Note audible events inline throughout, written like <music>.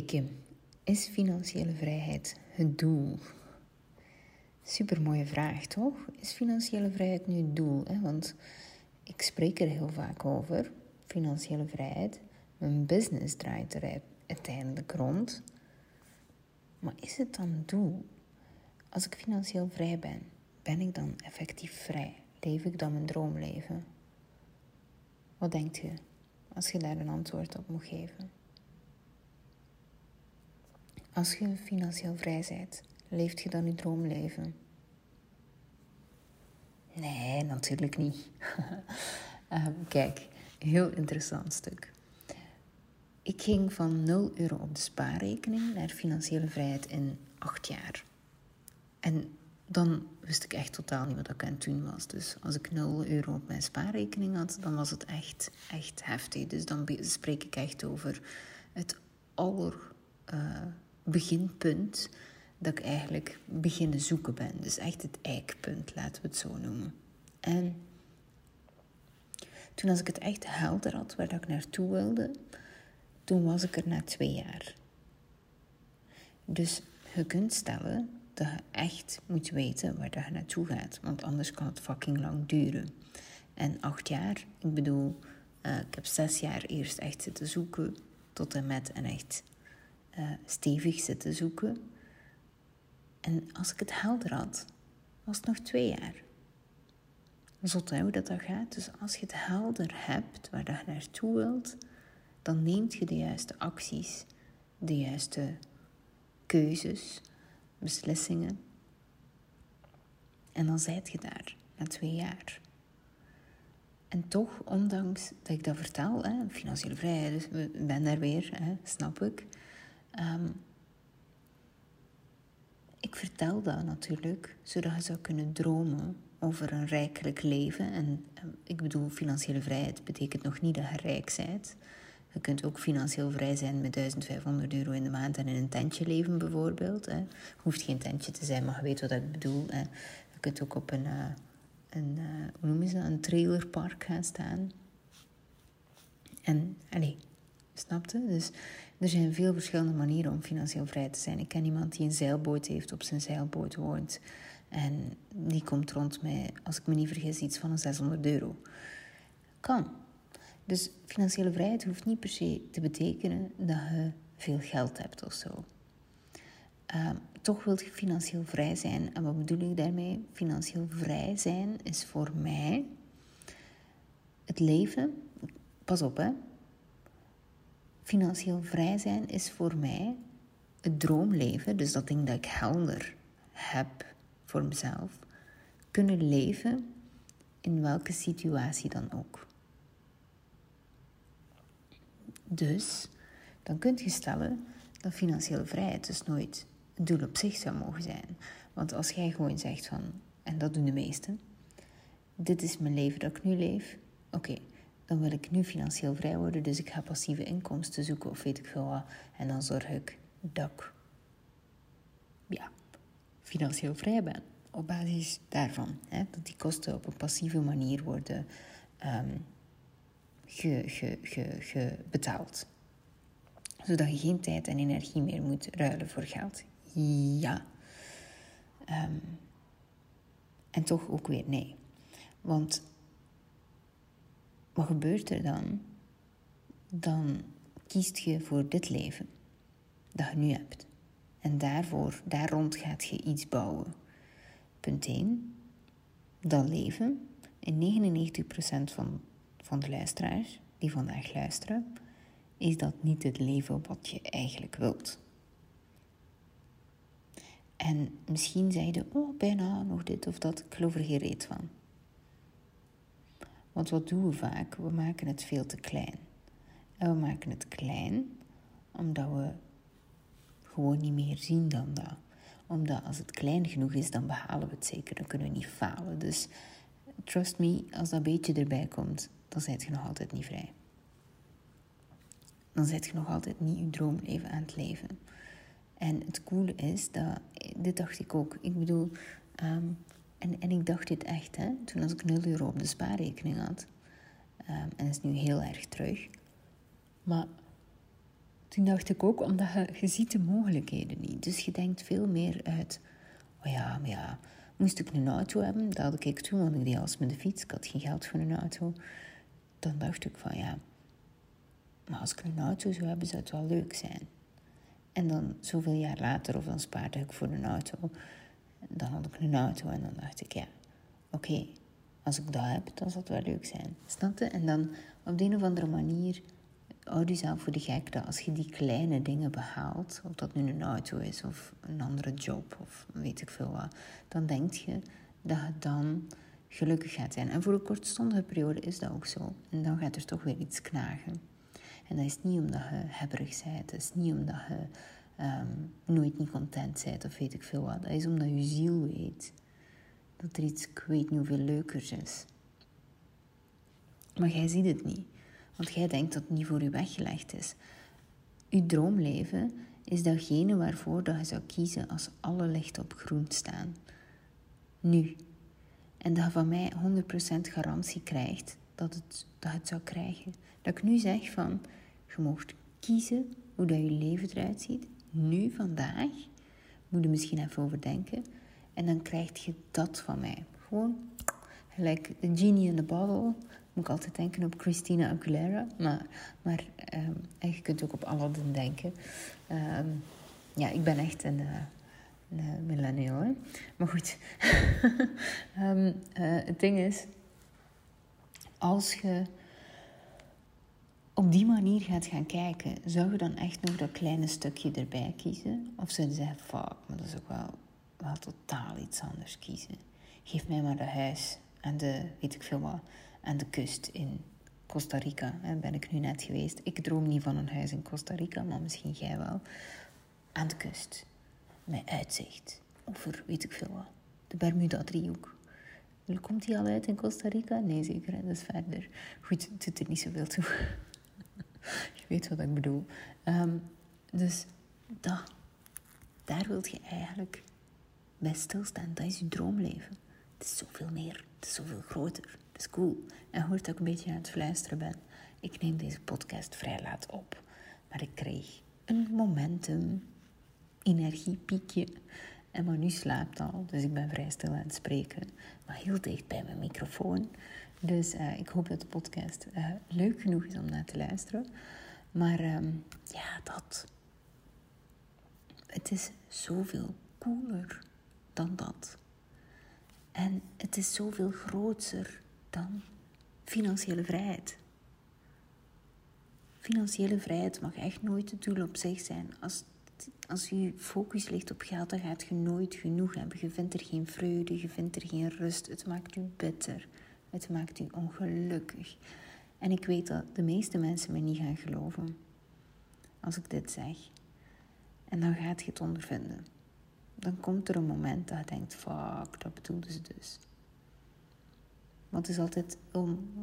Kim, is financiële vrijheid het doel? Super mooie vraag, toch? Is financiële vrijheid nu het doel? Hè? Want ik spreek er heel vaak over, financiële vrijheid. Mijn business draait er uiteindelijk rond. Maar is het dan het doel? Als ik financieel vrij ben, ben ik dan effectief vrij? Leef ik dan mijn droomleven? Wat denkt je als je daar een antwoord op moet geven? Als je financieel vrij bent, leeft je dan je droomleven? Nee, natuurlijk niet. um, <laughs> kijk, heel interessant stuk. Ik ging van 0 euro op de spaarrekening naar financiële vrijheid in 8 jaar. En dan wist ik echt totaal niet wat ik aan het doen was. Dus als ik 0 euro op mijn spaarrekening had, dan was het echt, echt heftig. Dus dan spreek ik echt over het aller uh, beginpunt dat ik eigenlijk beginnen zoeken ben. Dus echt het eikpunt, laten we het zo noemen. En toen als ik het echt helder had waar ik naartoe wilde, toen was ik er na twee jaar. Dus je kunt stellen dat je echt moet weten waar dat je naartoe gaat, want anders kan het fucking lang duren. En acht jaar, ik bedoel, uh, ik heb zes jaar eerst echt zitten zoeken tot en met en echt uh, stevig zitten zoeken. En als ik het helder had, was het nog twee jaar. Zot hoe dat dat gaat. Dus als je het helder hebt waar je naartoe wilt, dan neemt je de juiste acties, de juiste keuzes, beslissingen. En dan zijt je daar na twee jaar. En toch, ondanks dat ik dat vertel, hè, financiële vrijheid, dus ik ben daar weer, hè, snap ik. Um, ik vertel dat natuurlijk, zodat je zou kunnen dromen over een rijkelijk leven. En ehm, ik bedoel, financiële vrijheid betekent nog niet dat je rijk bent. Je kunt ook financieel vrij zijn met 1500 euro in de maand en in een tentje leven bijvoorbeeld. Hè. Hoeft geen tentje te zijn, maar je weet wat ik bedoel. Hè. Je kunt ook op een, uh, een uh, hoe noemen ze een trailerpark gaan staan. En, allee, snapte? Dus er zijn veel verschillende manieren om financieel vrij te zijn. Ik ken iemand die een zeilboot heeft, op zijn zeilboot woont. En die komt rond mij, als ik me niet vergis, iets van een 600 euro. Kan. Dus financiële vrijheid hoeft niet per se te betekenen dat je veel geld hebt of zo. Ehm, toch wil je financieel vrij zijn. En wat bedoel ik daarmee? Financieel vrij zijn is voor mij het leven. Pas op, hè. Financieel vrij zijn is voor mij het droomleven. Dus dat ding dat ik helder heb voor mezelf. Kunnen leven in welke situatie dan ook. Dus dan kunt je stellen dat financiële vrijheid dus nooit een doel op zich zou mogen zijn. Want als jij gewoon zegt van, en dat doen de meesten, dit is mijn leven dat ik nu leef, oké, dan wil ik nu financieel vrij worden, dus ik ga passieve inkomsten zoeken of weet ik veel wat. En dan zorg ik dat ik, ja, financieel vrij ben. Op basis daarvan, hè, dat die kosten op een passieve manier worden um, ge, ge, ge, betaald. Zodat je geen tijd en energie meer moet ruilen voor geld. Ja. Um, en toch ook weer nee. Want wat gebeurt er dan? Dan kiest je voor dit leven dat je nu hebt. En daarvoor, daar rond gaat je iets bouwen. Punt 1. Dat leven. In 99% van van de luisteraars die vandaag luisteren, is dat niet het leven wat je eigenlijk wilt. En misschien zeiden, oh bijna nog dit of dat, ik geloof er geen reet van. Want wat doen we vaak? We maken het veel te klein. En we maken het klein omdat we gewoon niet meer zien dan dat. Omdat als het klein genoeg is, dan behalen we het zeker. Dan kunnen we niet falen. Dus trust me, als dat beetje erbij komt, dan zijt je nog altijd niet vrij. Dan zit je nog altijd niet je droomleven aan het leven. En het coole is dat, dit dacht ik ook. Ik bedoel, ehm, en, en ik dacht dit echt, hè, toen als ik 0 euro op de spaarrekening had. Um, en dat is nu heel erg terug. Maar Toen dacht ik ook, omdat je, ziet de mogelijkheden niet. Dus je denkt veel meer uit, oh ja, ja, moest ik een auto hebben? Dat had ik toen, want ik deed alles met de fiets. Ik had geen geld voor een auto. Dan dacht ik van, ja, maar als ik een auto zou hebben, zou het wel leuk zijn. En dan zoveel jaar later, of dan spaarde ik voor een auto. Dan had ik een auto en dan dacht ik, ja, oké, als ik dat heb, dan zal het wel leuk zijn. Snap je? En dan op de een of andere manier houd jezelf voor de gek dat als je die kleine dingen behaalt, of dat nu een auto is of een andere job of weet ik veel wat, dan denk je dat je dan gelukkig gaat zijn. En voor een kortstondige periode is dat ook zo. En dan gaat er toch weer iets knagen. En dat is niet omdat je hebberig bent, dat is niet omdat je ehm, nooit niet content bent of weet ik veel wat. Dat is omdat je ziel weet dat er iets, ik weet niet hoeveel leukers is. Maar jij ziet het niet, want jij denkt dat het niet voor je weggelegd is. Je droomleven is datgene waarvoor dat je zou kiezen als alle lichten op groen staan. Nu. En dat je van mij 100% garantie krijgt dat het, dat het zou krijgen. Dat ik nu zeg van, je mocht kiezen hoe dat je leven eruit ziet. Nu, vandaag. Moet je misschien even overdenken. En dan krijg je dat van mij. Gewoon gelijk de genie in the bottle. Moet ik altijd denken op Christina Aguilera. Maar, maar um, je kunt ook op Aladdin denken. Um, ja, ik ben echt een, uh, een millennial. Maar goed. um, <laughs> uh, het ding is... Als je op die manier gaat gaan kijken, zou je dan echt nog dat kleine stukje erbij kiezen? Of zou je zeggen, fuck, maar dat is ook wel, wel totaal iets anders kiezen. Geef mij maar de huis en de, weet ik veel wat, en de kust in Costa Rica. Daar ben ik nu net geweest. Ik droom niet van een huis in Costa Rica, maar misschien jij wel. Aan de kust. Met uitzicht. Over weet ik veel wat. De Bermuda-driehoek. Komt die al uit in Costa Rica? Nee, zeker. Dat is verder. Goed, het doet er niet zoveel toe. <laughs> je weet wat ik bedoel. Um, dus dat, daar wil je eigenlijk bij stilstaan. Dat is je droomleven. Het is zoveel meer. Het is zoveel groter. Het is cool. En hoort ik een beetje aan het fluisteren ben. Ik neem deze podcast vrij laat op. Maar ik kreeg een momentum, energiepiekje. En maar nu slaapt al, dus ik ben vrij stil aan het spreken. Maar heel dicht bij mijn microfoon. Dus uh, ik hoop dat de podcast uh, leuk genoeg is om naar te luisteren. Maar um, ja, dat. Het is zoveel cooler dan dat. En het is zoveel groter dan financiële vrijheid. Financiële vrijheid mag echt nooit het doel op zich zijn. Als, als je focus ligt op geld, dan gaat je nooit genoeg hebben. Je vindt er geen vreugde, je vindt er geen rust. Het maakt je bitter. Het maakt u ongelukkig. En ik weet dat de meeste mensen me niet gaan geloven als ik dit zeg. En dan gaat je het ondervinden. Dan komt er een moment dat je denkt, fuck, dat bedoelde ze dus. Want het is altijd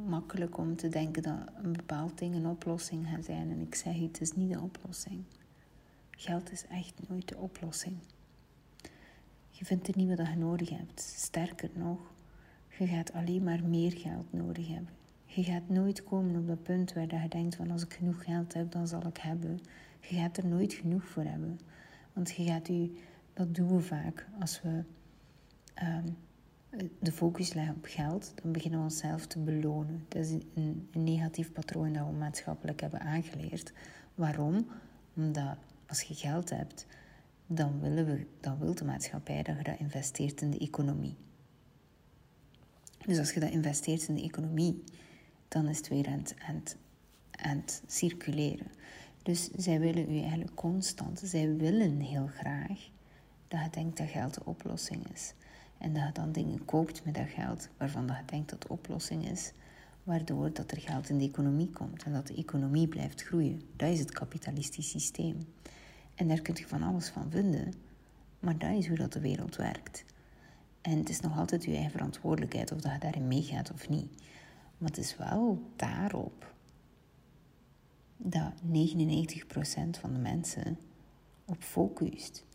makkelijk om te denken dat een bepaald ding een oplossing gaat zijn. En ik zeg, het is niet de oplossing. Geld is echt nooit de oplossing. Je vindt er niet wat je nodig hebt. Sterker nog, je gaat alleen maar meer geld nodig hebben. Je gaat nooit komen op dat punt waar je denkt van als ik genoeg geld heb, dan zal ik hebben. Je gaat er nooit genoeg voor hebben. Want je gaat u, dat doen we vaak als we um, de focus leggen op geld, dan beginnen we onszelf te belonen. Dat is een, een negatief patroon dat we maatschappelijk hebben aangeleerd. Waarom? Omdat als je geld hebt, dan, willen we, dan wil de maatschappij dat je dat investeert in de economie. Dus als je dat investeert in de economie, dan is het weer aan het circuleren. Dus zij willen u eigenlijk constant, zij willen heel graag dat je denkt dat geld de oplossing is. En dat je dan dingen koopt met dat geld waarvan dat je denkt dat de oplossing is, waardoor dat er geld in de economie komt en dat de economie blijft groeien. Dat is het kapitalistisch systeem. En daar kun je van alles van vinden, maar dat is hoe dat de wereld werkt. En het is nog altijd je eigen verantwoordelijkheid of dat je daarin meegaat of niet. Maar het is wel daarop dat 99% van de mensen op focust.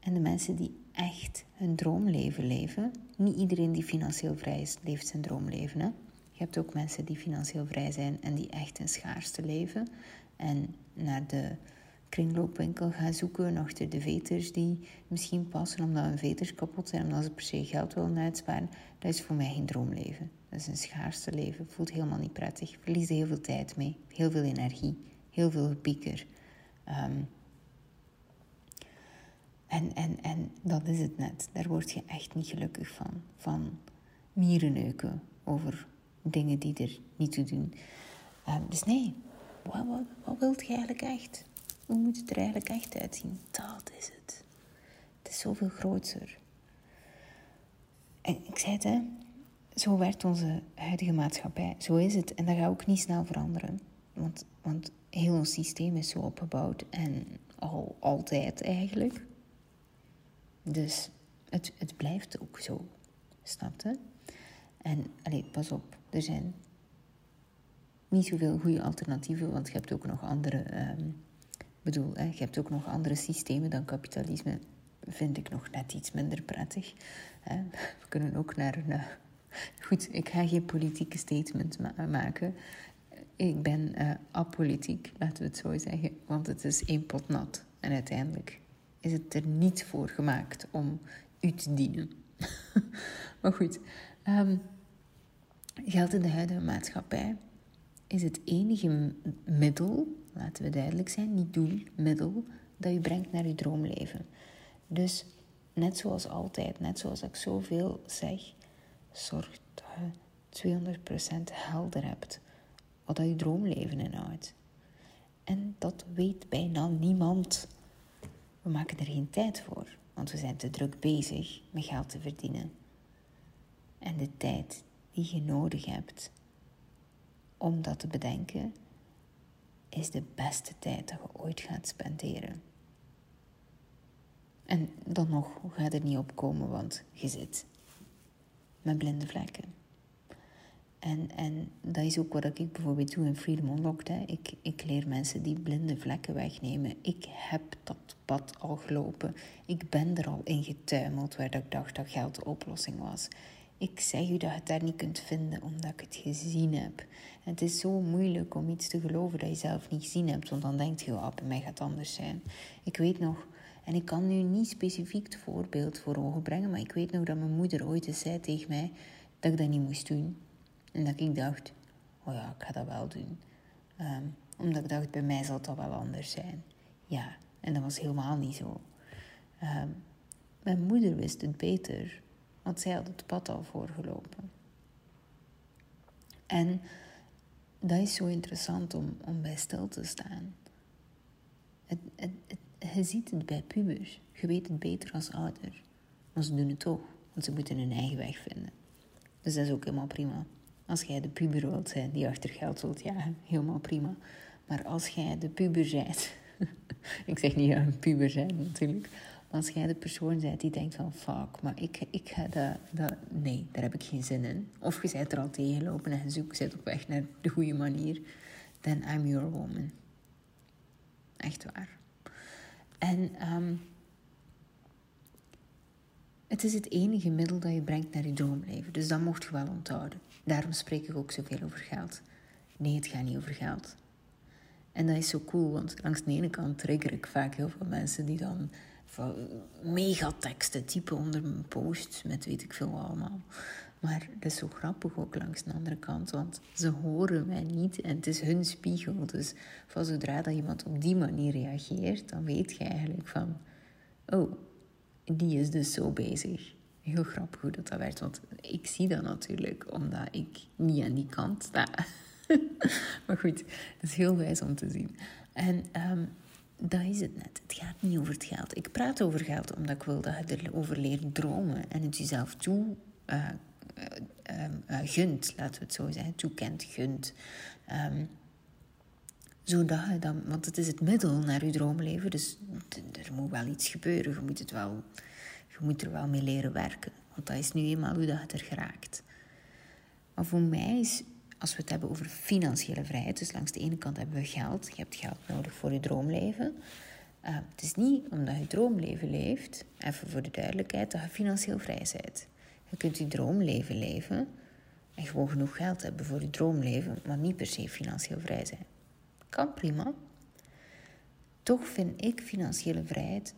En de mensen die echt hun droomleven leven, niet iedereen die financieel vrij is, leeft zijn droomleven. Hè? Je hebt ook mensen die financieel vrij zijn en die echt een schaarste leven en naar de kringloopwinkel gaan zoeken achter de veters die misschien passen omdat hun veters kapot zijn, omdat ze per se geld willen uitsparen, dat is voor mij geen droomleven. Dat is een schaarste leven, voelt helemaal niet prettig, verlies heel veel tijd mee, heel veel energie, heel veel pieker. Um, en, en, en dat is het net. Daar word je echt niet gelukkig van. Van mierenneuken over dingen die er niet toe doen. Ehm, dus nee, wat, wat, wat wilt je eigenlijk echt? Hoe moet het er eigenlijk echt uitzien? Dat is het. Het is zoveel groter. En ik zei het, hè, zo werkt onze huidige maatschappij. Zo is het. En dat gaat ook niet snel veranderen. Want, want heel ons systeem is zo opgebouwd. En al altijd eigenlijk. Dus het, het blijft ook zo. Snapte? En allee, pas op, er zijn niet zoveel goede alternatieven, want je hebt ook nog andere. Um, bedoel, hè, je hebt ook nog andere systemen dan kapitalisme. Vind ik nog net iets minder prettig. Hè. We kunnen ook naar een. Uh, goed, ik ga geen politieke statement maken. Ik ben uh, apolitiek, laten we het zo zeggen, want het is één pot nat. En uiteindelijk is het er niet voor gemaakt om u te dienen. <laughs> maar goed, um, geld in de huidige maatschappij is het enige middel, laten we duidelijk zijn, niet doel, middel, dat je brengt naar je droomleven. Dus net zoals altijd, net zoals ik zoveel zeg, zorg dat je 200% helder hebt wat je droomleven inhoudt. En dat weet bijna niemand. We maken er geen tijd voor, want we zijn te druk bezig met geld te verdienen. En de tijd die je nodig hebt om dat te bedenken, is de beste tijd dat je ooit gaat spenderen. En dan nog gaat er niet opkomen, want je zit met blinde vlekken. En, en dat is ook wat ik bijvoorbeeld doe in Freedom Unlocked. Hè. Ik, ik leer mensen die blinde vlekken wegnemen. Ik heb dat pad al gelopen. Ik ben er al in getuimeld waar ik dacht dat geld de oplossing was. Ik zeg u dat je het daar niet kunt vinden omdat ik het gezien heb. Het is zo moeilijk om iets te geloven dat je zelf niet gezien hebt, want dan denkt je, oh, bij mij gaat het anders zijn. Ik weet nog, en ik kan nu niet specifiek het voorbeeld voor ogen brengen, maar ik weet nog dat mijn moeder ooit eens zei tegen mij dat ik dat niet moest doen. En dat ik dacht, oh ja, ik ga dat wel doen. Ehm, omdat ik dacht, bij mij zal dat wel anders zijn. Ja, en dat was helemaal niet zo. Um, mijn moeder wist het beter, want zij had het pad al voorgelopen. En dat is zo interessant om, om bij stil te staan. Het, het, je ziet het bij pubers. Je weet het beter als ouder. Maar ze doen het toch, want ze moeten hun eigen weg vinden. Dus dat is ook helemaal prima. Als jij de puber wilt zijn die achter geld wilt jagen, helemaal prima. Maar als jij de puber bent, <laughs> ik zeg niet een puber zijn natuurlijk, als jij de persoon bent die denkt van fuck, maar ik, ik ga dat, dat, nee, daar heb ik geen zin in. Of je bent er al tegenlopen en je zoekt op weg naar de goede manier, then I'm your woman. Echt waar. En um, het is het enige middel dat je brengt naar je droomleven. Dus dat mocht je wel onthouden. Daarom spreek ik ook zoveel over geld. Nee, het gaat niet over geld. En dat is zo cool, want langs de ene kant trigger ik vaak heel veel mensen die dan megateksten typen onder mijn post met weet ik veel allemaal. Maar dat is zo grappig ook langs de andere kant, want ze horen mij niet en het is hun spiegel. Dus van zodra dat iemand op die manier reageert, dan weet je eigenlijk van, oh, die is dus zo bezig. Heel grappig hoe dat, dat werkt, want ik zie dat natuurlijk omdat ik niet aan die kant sta. <laughs> maar goed, dat is heel wijs om te zien. En um, dat is het net. Het gaat niet over het geld. Ik praat over geld omdat ik wil dat je erover leert dromen en het jezelf toe uh, gunt, laten we het zo zeggen, toekent, gunt. Um, zodat je dan, want het is het middel naar je droomleven, dus er moet wel iets gebeuren. Je moet, het wel, je moet er wel mee leren werken, want dat is nu eenmaal hoe dat er geraakt. Maar voor mij is, als we het hebben over financiële vrijheid, dus langs de ene kant hebben we geld, je hebt geld nodig voor je droomleven. Uh, het is niet omdat je droomleven leeft, even voor de duidelijkheid, dat je financieel vrij bent. Je kunt je droomleven leven en gewoon genoeg geld hebben voor je droomleven, maar niet per se financieel vrij zijn. Kan prima. toch vind ik financiële vrijheid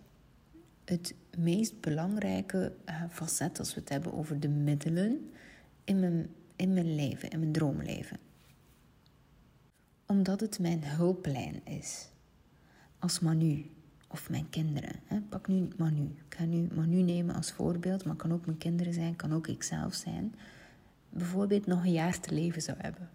het meest belangrijke uh, facet als we het hebben over de middelen in mijn, in mijn leven, in mijn droomleven. Omdat het mijn hulplijn is. Als Manu of mijn kinderen. Hè. Pak nu Manu. Ik ga nu Manu nemen als voorbeeld, maar kan ook mijn kinderen zijn, kan ook ikzelf zijn. Bijvoorbeeld nog een jaar te leven zou hebben.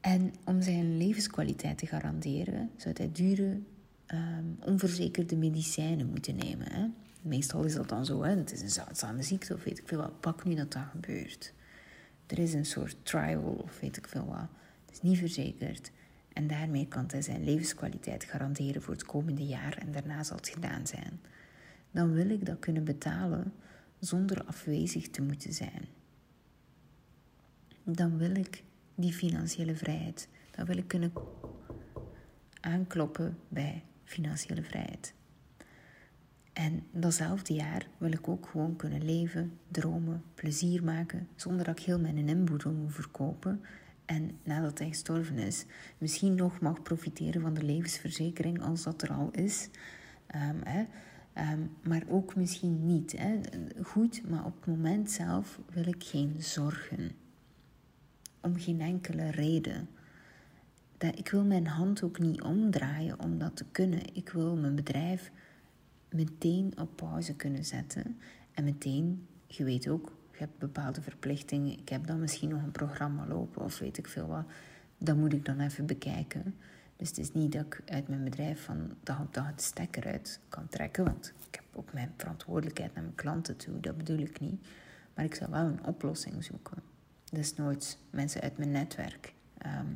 En om zijn levenskwaliteit te garanderen, zou hij dure, um, onverzekerde medicijnen moeten nemen. Hè? Meestal is dat dan zo, hè? het is een zeldzame ziekte of weet ik veel wat. Pak nu dat dat gebeurt. Er is een soort trial of weet ik veel wat. Het is niet verzekerd. En daarmee kan hij zijn levenskwaliteit garanderen voor het komende jaar en daarna zal het gedaan zijn. Dan wil ik dat kunnen betalen zonder afwezig te moeten zijn. Dan wil ik die financiële vrijheid. Dan wil ik kunnen aankloppen bij financiële vrijheid. En datzelfde jaar wil ik ook gewoon kunnen leven, dromen, plezier maken, zonder dat ik heel mijn inboedel moet verkopen. En nadat hij gestorven is, misschien nog mag profiteren van de levensverzekering als dat er al is. Hè. Um, maar ook misschien niet. Hè. Goed, maar op het moment zelf wil ik geen zorgen. Om geen enkele reden. Dat, ik wil mijn hand ook niet omdraaien om dat te kunnen. Ik wil mijn bedrijf meteen op pauze kunnen zetten. En meteen, je weet ook, je hebt bepaalde verplichtingen. Ik heb dan misschien nog een programma lopen of weet ik veel wat. Dat moet ik dan even bekijken. Dus het is niet dat ik uit mijn bedrijf van dag op dag het stekker uit kan trekken. Want ik heb ook mijn verantwoordelijkheid naar mijn klanten toe. Dat bedoel ik niet. Maar ik zal wel een oplossing zoeken. Dus nooit mensen uit mijn netwerk ehm,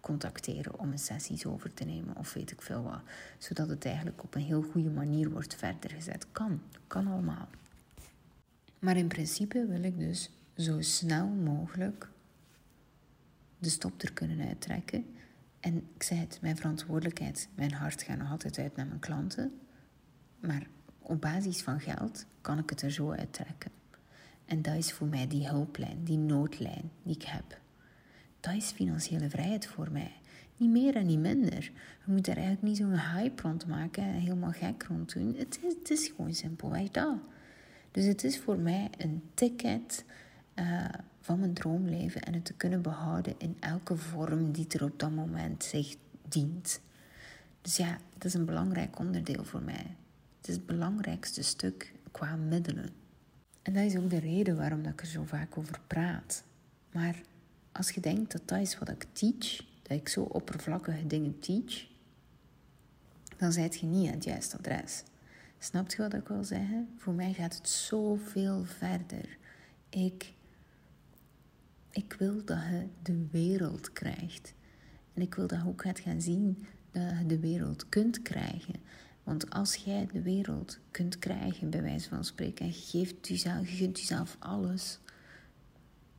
contacteren om een sessies over te nemen of weet ik veel wat. Zodat het eigenlijk op een heel goede manier wordt verder gezet. Kan, kan allemaal. Maar in principe wil ik dus zo snel mogelijk de stop er kunnen uittrekken. En ik zei het, mijn verantwoordelijkheid, mijn hart gaat nog altijd uit naar mijn klanten. Maar op basis van geld kan ik het er zo uittrekken. En dat is voor mij die hulplijn, die noodlijn die ik heb. Is financiële vrijheid voor mij. Niet meer en niet minder. Je moet daar eigenlijk niet zo'n hype rond maken en helemaal gek rond doen. Het is, het is gewoon simpelweg dat. Dus het is voor mij een ticket uh, van mijn droomleven en het te kunnen behouden in elke vorm die er op dat moment zich dient. Dus ja, dat is een belangrijk onderdeel voor mij. Het is het belangrijkste stuk qua middelen. En dat is ook de reden waarom dat ik er zo vaak over praat. Maar als je denkt dat dat is wat ik teach, dat ik zo oppervlakkige dingen teach, dan zijt je niet aan het juiste adres. Snapt je wat ik wil zeggen? Voor mij gaat het zoveel verder. Ik, ik wil dat je de wereld krijgt. En ik wil dat je ook gaat gaan zien dat je de wereld kunt krijgen. Want als jij de wereld kunt krijgen, bij wijze van spreken, en geeft jezelf, je gunt jezelf alles,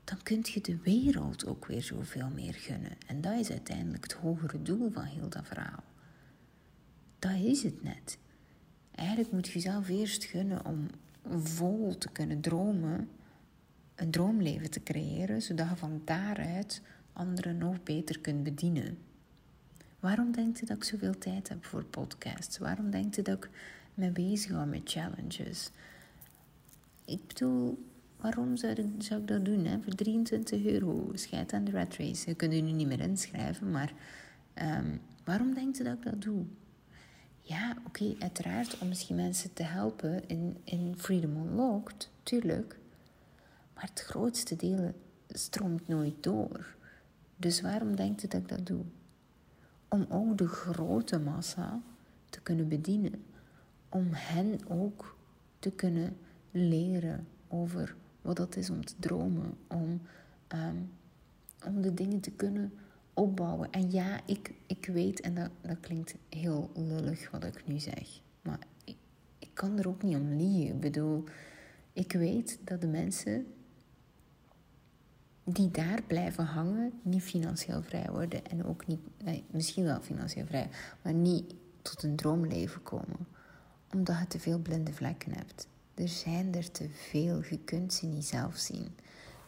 dan kun je de wereld ook weer zoveel meer gunnen. En dat is uiteindelijk het hogere doel van heel dat verhaal. Dat is het net. Eigenlijk moet je jezelf eerst gunnen om vol te kunnen dromen, een droomleven te creëren, zodat je van daaruit anderen nog beter kunt bedienen. Waarom denkt u dat ik zoveel tijd heb voor podcasts? Waarom denkt u dat ik me bezig hou met challenges? Ik bedoel, waarom zou ik, dat doen? Hè? Voor 23 euro, scheid aan de rat race. Je kunt u nu niet meer inschrijven, maar um, waarom denkt u dat ik dat doe? Ja, oké, uiteraard om misschien mensen te helpen in, in Freedom Unlocked, tuurlijk. Maar het grootste deel stroomt nooit door. Dus waarom denkt u dat ik dat doe? Om ook de grote massa te kunnen bedienen. Om hen ook te kunnen leren over wat dat is om te dromen. Om, um, om de dingen te kunnen opbouwen. En ja, ik, ik weet, en dat, dat klinkt heel lullig wat ik nu zeg, maar ik, ik kan er ook niet om liegen. Ik bedoel, ik weet dat de mensen die daar blijven hangen, niet financieel vrij worden en ook niet, misschien wel financieel vrij, maar niet tot een droomleven komen, omdat je te veel blinde vlekken hebt. Er zijn er te veel, je kunt ze niet zelf zien.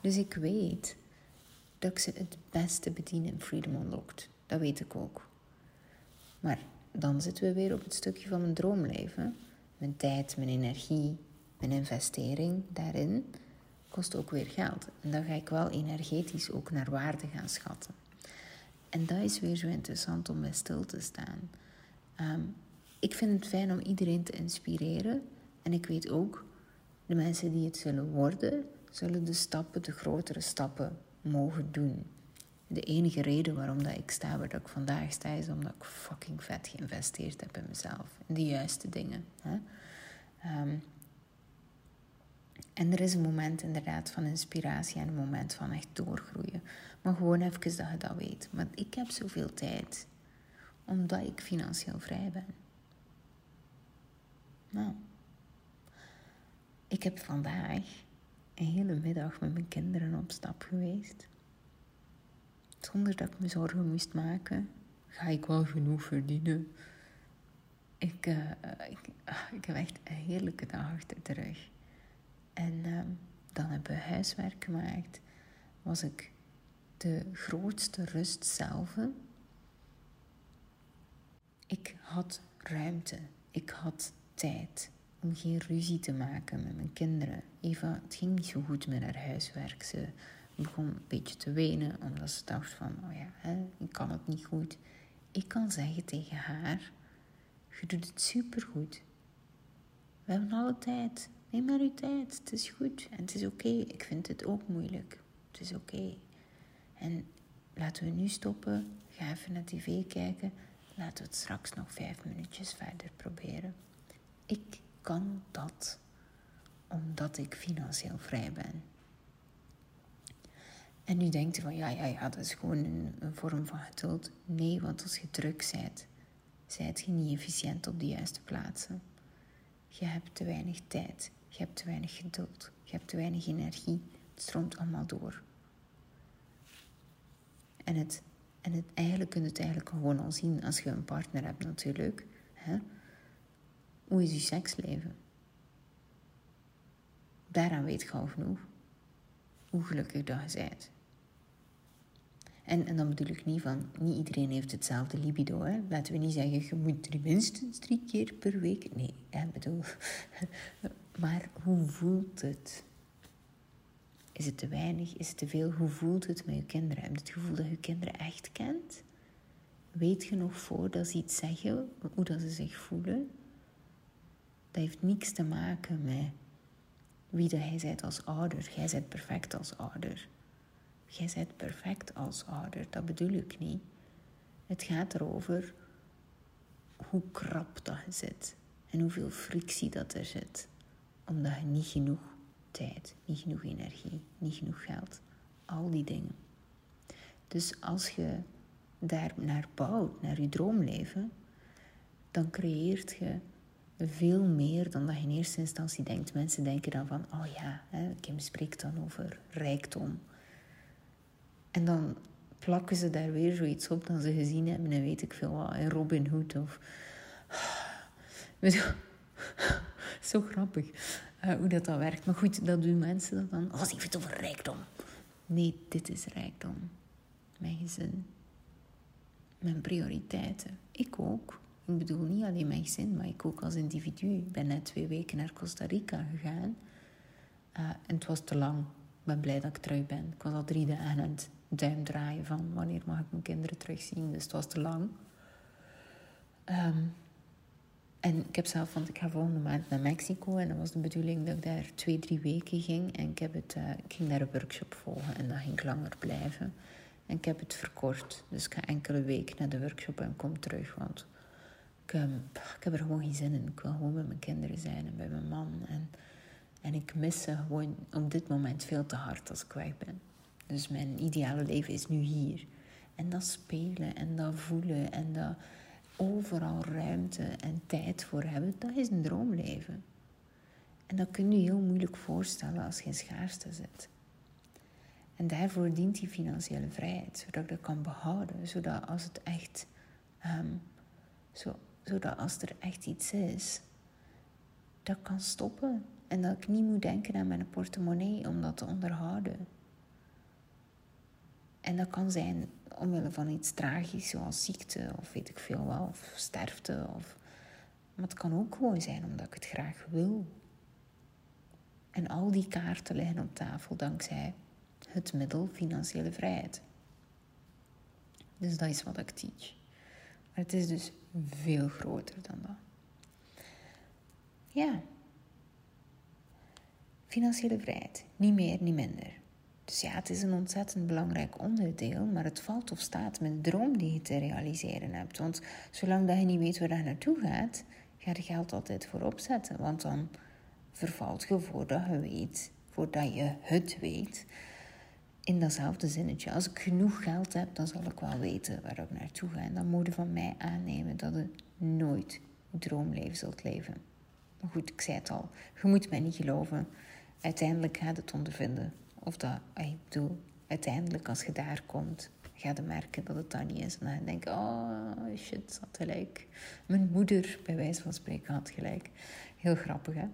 Dus ik weet dat ik ze het beste bedien in Freedom Unlocked. Dat weet ik ook. Maar dan zitten we weer op het stukje van mijn droomleven. Mijn tijd, mijn energie, mijn investering daarin kost ook weer geld. En dan ga ik wel energetisch ook naar waarde gaan schatten. En dat is weer zo interessant om bij stil te staan. Ehm, ik vind het fijn om iedereen te inspireren. En ik weet ook, de mensen die het zullen worden, zullen de stappen, de grotere stappen mogen doen. De enige reden waarom dat ik sta waar ik vandaag sta, is omdat ik fucking vet geïnvesteerd heb in mezelf. In de juiste dingen. Hè? Ehm, en er is een moment inderdaad van inspiratie en een moment van echt doorgroeien. Maar gewoon even dat je dat weet. Maar ik heb zoveel tijd omdat ik financieel vrij ben. Nou, ik heb vandaag een hele middag met mijn kinderen op stap geweest. Zonder dat ik me zorgen moest maken. Ga ik wel genoeg verdienen? Ik, uh, ik, uh, ik heb echt een heerlijke dag achter de rug. En uh, dan hebben we huiswerk gemaakt. Was ik de grootste rust zelf. Ik had ruimte. Ik had tijd om geen ruzie te maken met mijn kinderen. Eva, het ging niet zo goed met haar huiswerk. Ze begon een beetje te wenen, omdat ze dacht van, oh ja, hè, ik kan het niet goed. Ik kan zeggen tegen haar, je doet het supergoed. We hebben alle tijd. Neem maar uw tijd. Het is goed en het is oké. Ik vind het ook moeilijk. Het is oké. En laten we nu stoppen. Ga even naar tv kijken. Laten we het straks nog vijf minuutjes verder proberen. Ik kan dat omdat ik financieel vrij ben. En nu denkt u van ja, ja, ja, dat is gewoon een, een vorm van geduld. Nee, want als je druk bent, zijt je niet efficiënt op de juiste plaatsen. Je hebt te weinig tijd, je hebt te weinig geduld, je hebt te weinig energie. Het stroomt allemaal door. En, het, en het, eigenlijk kun je het eigenlijk gewoon al zien als je een partner hebt natuurlijk. Hè? Hoe is je seksleven? Daaraan weet je al genoeg hoe gelukkig dat je bent. En, en dan bedoel ik niet van, niet iedereen heeft hetzelfde libido. Hè? Laten we niet zeggen, je moet minstens drie keer per week. Nee, ik bedoel. <laughs> maar hoe voelt het? Is het te weinig? Is het te veel? Hoe voelt het met je kinderen? Heb je het gevoel dat je kinderen echt kent? Weet je nog voordat ze iets zeggen, hoe dat ze zich voelen? Dat heeft niks te maken met wie dat jij bent als ouder. Jij bent perfect als ouder. Jij bent perfect als ouder, dat bedoel ik niet. Het gaat erover hoe krap dat je zit en hoeveel frictie dat er zit, omdat je niet genoeg tijd, niet genoeg energie, niet genoeg geld, al die dingen. Dus als je daar naar bouwt, naar je droomleven, dan creëert je veel meer dan dat je in eerste instantie denkt. Mensen denken dan van, oh ja, hè, Kim spreekt dan over rijkdom. En dan plakken ze daar weer zoiets op dat ze gezien hebben en weet ik veel wat, in Robin Hood of... <laughs> Zo grappig uh, hoe dat dan werkt. Maar goed, dat doen mensen dan. Oh, ze het over rijkdom. Nee, dit is rijkdom. Mijn gezin. Mijn prioriteiten. Ik ook. Ik bedoel niet alleen mijn gezin, maar ik ook als individu. Ik ben net twee weken naar Costa Rica gegaan. Uh, en het was te lang. Ik ben blij dat ik terug ben. Ik was al drie dagen aan het duim draaien van wanneer mag ik mijn kinderen terugzien. Dus het was te lang. Um, en ik heb zelf, want ik ga volgende maand naar Mexico en dat was de bedoeling dat ik daar twee, drie weken ging. En ik, heb het, uh, ik ging daar een workshop volgen en dan ging ik langer blijven. En ik heb het verkort. Dus ik ga enkele weken naar de workshop en kom terug. Want ik, um, ik heb er gewoon geen zin in. Ik wil gewoon met mijn kinderen zijn en bij mijn man. En, en ik mis ze gewoon op dit moment veel te hard als ik weg ben. Dus mijn ideale leven is nu hier. En dat spelen en dat voelen en dat overal ruimte en tijd voor hebben, dat is een droomleven. En dat kun je heel moeilijk voorstellen als je in schaarste zit. En daarvoor dient die financiële vrijheid, zodat ik dat kan behouden, zodat als het echt, um, zo, zodat als er echt iets is, dat kan stoppen. En dat ik niet moet denken aan mijn portemonnee om dat te onderhouden. En dat kan zijn omwille van iets tragisch, zoals ziekte of weet ik veel wel, of sterfte. Of... Maar het kan ook gewoon zijn omdat ik het graag wil. En al die kaarten liggen op tafel dankzij het middel financiële vrijheid. Dus dat is wat ik teach. Maar het is dus veel groter dan dat. Ja. Financiële vrijheid. Niet meer, niet minder. Dus ja, het is een ontzettend belangrijk onderdeel, maar het valt of staat met de droom die je te realiseren hebt. Want zolang dat je niet weet waar je naartoe gaat, ga je geld altijd voorop zetten. Want dan vervalt je voordat je weet, voordat je het weet, in datzelfde zinnetje. Als ik genoeg geld heb, dan zal ik wel weten waar ik naartoe ga. En dan moet je van mij aannemen dat je nooit droomleven zult leven. Maar goed, ik zei het al, je moet mij niet geloven. Uiteindelijk gaat het ondervinden. Of dat, ik bedoel, uiteindelijk als je daar komt, ga je merken dat het dan niet is. En dan denk je, oh shit, had gelijk. Mijn moeder, bij wijze van spreken, had gelijk. Heel grappig, hè?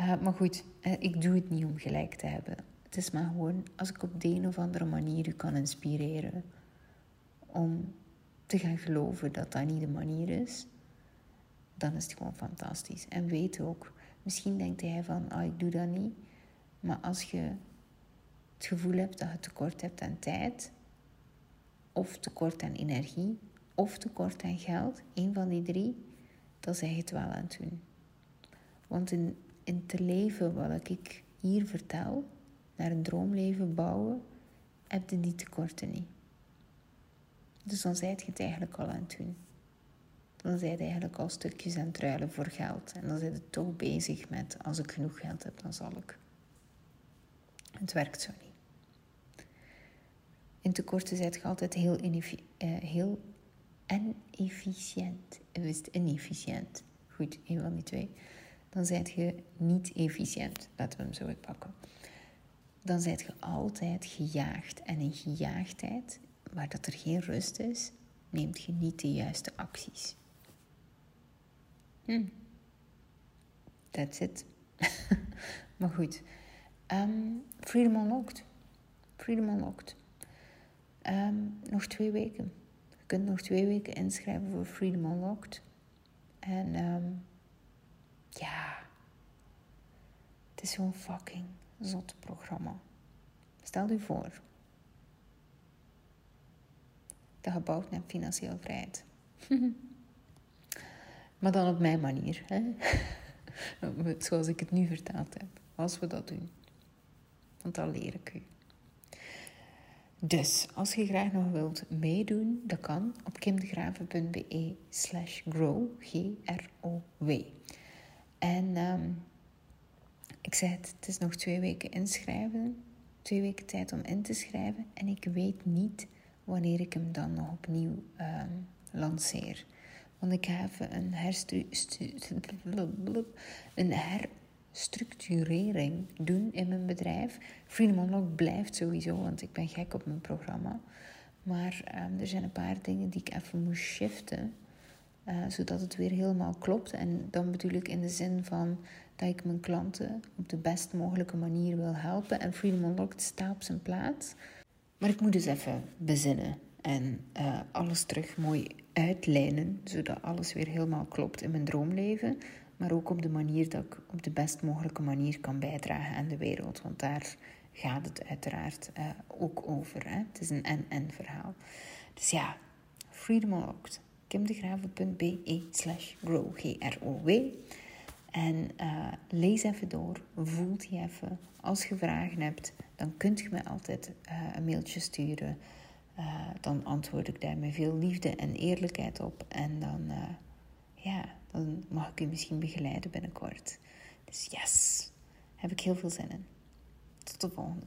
Uh, maar goed, uh, ik doe het niet om gelijk te hebben. Het is maar gewoon als ik op de een of andere manier u kan inspireren om te gaan geloven dat dat niet de manier is, dan is het gewoon fantastisch. En weet ook, misschien denkt hij van, oh, ik doe dat niet. Maar als je het gevoel hebt dat je tekort hebt aan tijd, of tekort aan energie, of tekort aan geld, een van die drie, dan zeg je het wel aan het doen. Want in, in te leven wat ik hier vertel, naar een droomleven bouwen, heb je die tekorten niet. Dus dan zijt je het eigenlijk al aan het doen. Dan zijt je eigenlijk al stukjes aan het ruilen voor geld. En dan zit je toch bezig met, als ik genoeg geld heb, dan zal ik. Het werkt zo niet. In tekorten zijt je altijd heel, uh, heel inefficiënt. Wist inefficiënt. Goed, een van die twee. Dan zijt je niet efficiënt. Laten we hem zo uitpakken dan zijt je altijd gejaagd. En in gejaagdheid, waar dat er geen rust is, neemt je niet de juiste acties. Hm. That's it. <laughs> maar goed. Um, Freedom Unlocked. Freedom Unlocked. Um, nog twee weken. Je kunt nog twee weken inschrijven voor Freedom Unlocked. En um, ja, het is zo'n fucking zot programma. Stel u voor dat je bouwt naar financieel vrijheid. <laughs> maar dan op mijn manier. Hè? <laughs> Zoals ik het nu verteld heb. Als we dat doen. Want dan leer ik u. Dus, als je graag nog wilt meedoen, dat kan op kimdegraven.be slash grow, G-R-O-W. En um, ik zei het, het is nog twee weken inschrijven. Twee weken tijd om in te schrijven. En ik weet niet wanneer ik hem dan nog opnieuw um, lanceer. Want ik ga even een, herstructurering doen in mijn bedrijf. Freedom Unlock blijft sowieso, want ik ben gek op mijn programma. Maar um, er zijn een paar dingen die ik even moest shiften. Uh, zodat het weer helemaal klopt. En dan bedoel ik in de zin van dat ik mijn klanten op de best mogelijke manier wil helpen. En Freedom Unlocked staat op zijn plaats. Maar ik moet dus even bezinnen en uh, alles terug mooi uitlijnen, zodat alles weer helemaal klopt in mijn droomleven. Maar ook op de manier dat ik op de best mogelijke manier kan bijdragen aan de wereld. Want daar gaat het uiteraard uh, ook over. Hè? Het is een en-en verhaal. Dus ja, Freedom Unlocked. kimdegraven.be slash grow, G-R-O-W. En uh, lees even door, voel die even. Als je vragen hebt, dan kunt je me altijd uh, een mailtje sturen. Uh, dan antwoord ik daar met veel liefde en eerlijkheid op. En dan, ja, dan mag ik u misschien begeleiden binnenkort. Dus yes, heb ik heel veel zin in. Tot de volgende.